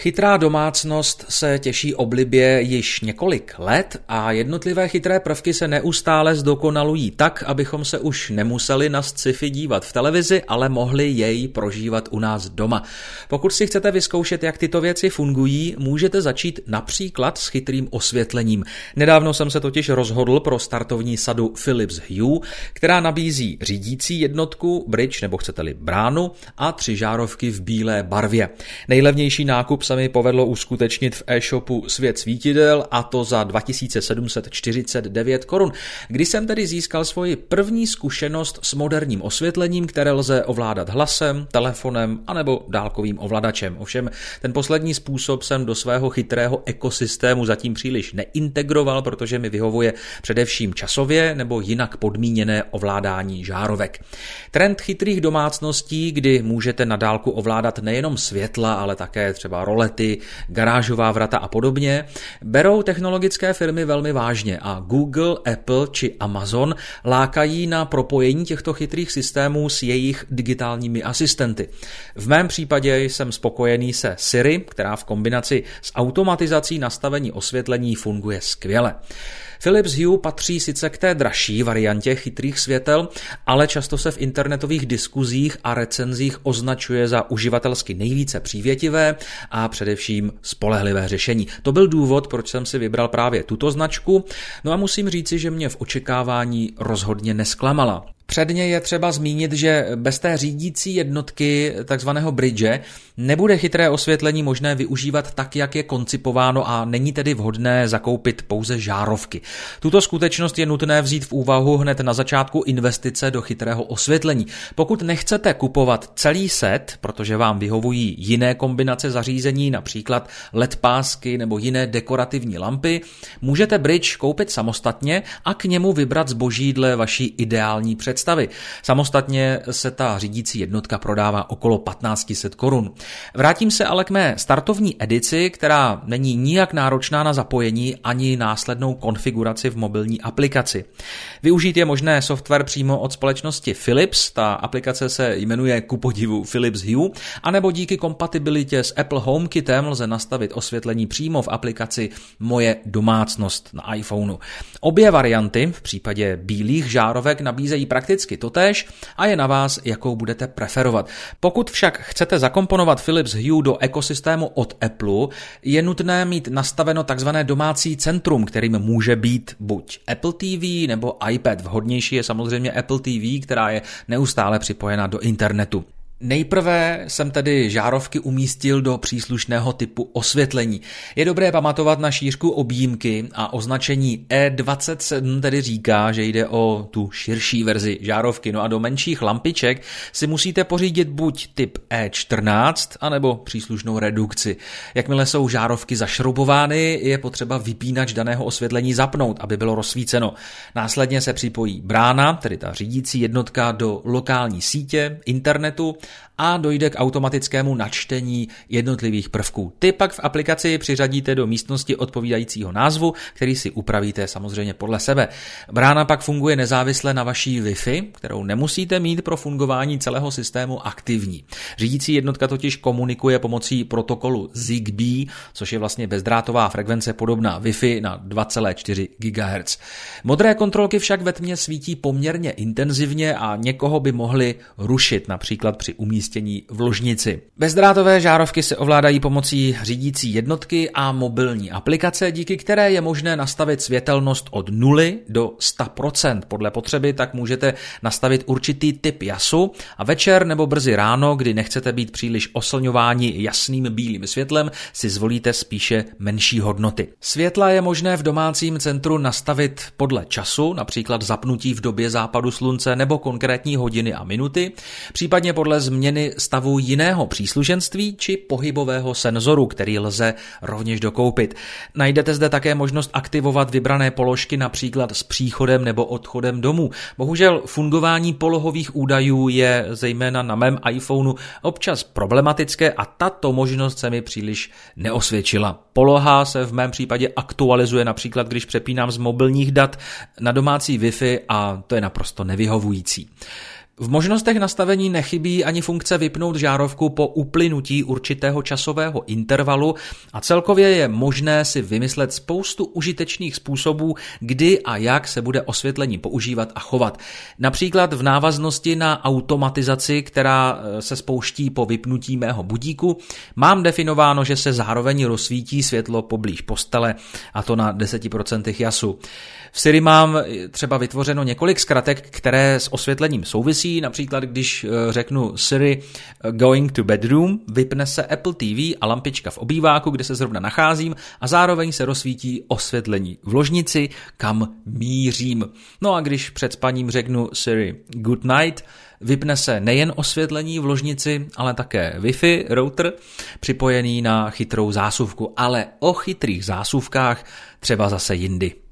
Chytrá domácnost se těší oblibě již několik let a jednotlivé chytré prvky se neustále zdokonalují tak, abychom se už nemuseli na sci-fi dívat v televizi, ale mohli jej prožívat u nás doma. Pokud si chcete vyzkoušet, jak tyto věci fungují, můžete začít například s chytrým osvětlením. Nedávno jsem se totiž rozhodl pro startovní sadu Philips Hue, která nabízí řídící jednotku, bridge nebo chcete-li bránu a tři žárovky v bílé barvě. Nejlevnější nákup se mi povedlo uskutečnit v e-shopu Svět svítidel a to za 2749 korun, kdy jsem tedy získal svoji první zkušenost s moderním osvětlením, které lze ovládat hlasem, telefonem anebo dálkovým ovladačem. Ovšem ten poslední způsob jsem do svého chytrého ekosystému zatím příliš neintegroval, protože mi vyhovuje především časově nebo jinak podmíněné ovládání žárovek. Trend chytrých domácností, kdy můžete na dálku ovládat nejenom světla, ale také třeba rolety, garážová vrata a podobně, berou technologické firmy velmi vážně a Google, Apple či Amazon lákají na propojení těchto chytrých systémů s jejich digitálními asistenty. V mém případě jsem spokojený se Siri, která v kombinaci s automatizací nastavení osvětlení funguje skvěle. Philips Hue patří sice k té dražší variantě chytrých světel, ale často se v internetových diskuzích a recenzích označuje za uživatelsky nejvíce přívětivé a především spolehlivé řešení. To byl důvod, proč jsem si vybral právě tuto značku, no a musím říci, že mě v očekávání rozhodně nesklamala. Předně je třeba zmínit, že bez té řídící jednotky, takzvaného bridge, nebude chytré osvětlení možné využívat tak, jak je koncipováno a není tedy vhodné zakoupit pouze žárovky. Tuto skutečnost je nutné vzít v úvahu hned na začátku investice do chytrého osvětlení. Pokud nechcete kupovat celý set, protože vám vyhovují jiné kombinace zařízení, například LED pásky nebo jiné dekorativní lampy, můžete bridge koupit samostatně a k němu vybrat zboží dle vaší ideální představy představy. Samostatně se ta řídící jednotka prodává okolo 1500 korun. Vrátím se ale k mé startovní edici, která není nijak náročná na zapojení ani následnou konfiguraci v mobilní aplikaci. Využít je možné software přímo od společnosti Philips, ta aplikace se jmenuje ku podivu Philips Hue, anebo díky kompatibilitě s Apple HomeKitem lze nastavit osvětlení přímo v aplikaci Moje domácnost na iPhoneu. Obě varianty v případě bílých žárovek nabízejí prakticky prakticky totéž a je na vás, jakou budete preferovat. Pokud však chcete zakomponovat Philips Hue do ekosystému od Apple, je nutné mít nastaveno takzvané domácí centrum, kterým může být buď Apple TV nebo iPad. Vhodnější je samozřejmě Apple TV, která je neustále připojena do internetu. Nejprve jsem tedy žárovky umístil do příslušného typu osvětlení. Je dobré pamatovat na šířku objímky a označení E27 tedy říká, že jde o tu širší verzi žárovky. No a do menších lampiček si musíte pořídit buď typ E14, anebo příslušnou redukci. Jakmile jsou žárovky zašroubovány, je potřeba vypínač daného osvětlení zapnout, aby bylo rozsvíceno. Následně se připojí brána, tedy ta řídící jednotka do lokální sítě, internetu a dojde k automatickému načtení jednotlivých prvků. Ty pak v aplikaci přiřadíte do místnosti odpovídajícího názvu, který si upravíte samozřejmě podle sebe. Brána pak funguje nezávisle na vaší Wi-Fi, kterou nemusíte mít pro fungování celého systému aktivní. Řídící jednotka totiž komunikuje pomocí protokolu ZigBee, což je vlastně bezdrátová frekvence podobná Wi-Fi na 2,4 GHz. Modré kontrolky však ve tmě svítí poměrně intenzivně a někoho by mohly rušit, například při umístění v ložnici. Bezdrátové žárovky se ovládají pomocí řídící jednotky a mobilní aplikace, díky které je možné nastavit světelnost od 0 do 100%. Podle potřeby tak můžete nastavit určitý typ jasu a večer nebo brzy ráno, kdy nechcete být příliš oslňováni jasným bílým světlem, si zvolíte spíše menší hodnoty. Světla je možné v domácím centru nastavit podle času, například zapnutí v době západu slunce nebo konkrétní hodiny a minuty, případně podle změny stavu jiného příslušenství či pohybového senzoru, který lze rovněž dokoupit. Najdete zde také možnost aktivovat vybrané položky například s příchodem nebo odchodem domů. Bohužel fungování polohových údajů je zejména na mém iPhoneu občas problematické a tato možnost se mi příliš neosvědčila. Poloha se v mém případě aktualizuje například, když přepínám z mobilních dat na domácí Wi-Fi a to je naprosto nevyhovující. V možnostech nastavení nechybí ani funkce vypnout žárovku po uplynutí určitého časového intervalu a celkově je možné si vymyslet spoustu užitečných způsobů, kdy a jak se bude osvětlení používat a chovat. Například v návaznosti na automatizaci, která eh, se spouští po vypnutí mého budíku, mám definováno, že se zároveň rozsvítí světlo poblíž postele a to na 10% jasu. V Siri mám třeba vytvořeno několik zkratek, které s osvětlením souvisí, například když eh, řeknu Siri eh, going to bedroom, vypne se Apple TV a lampička v obýváku, kde se zrovna nacházím a zároveň se rozsvítí osvětlení v ložnici, kam mířím. No a když před spaním řeknu Siri good night, Vypne se nejen osvětlení v ložnici, ale také Wi-Fi router připojený na chytrou zásuvku, ale o chytrých zásuvkách třeba zase jindy.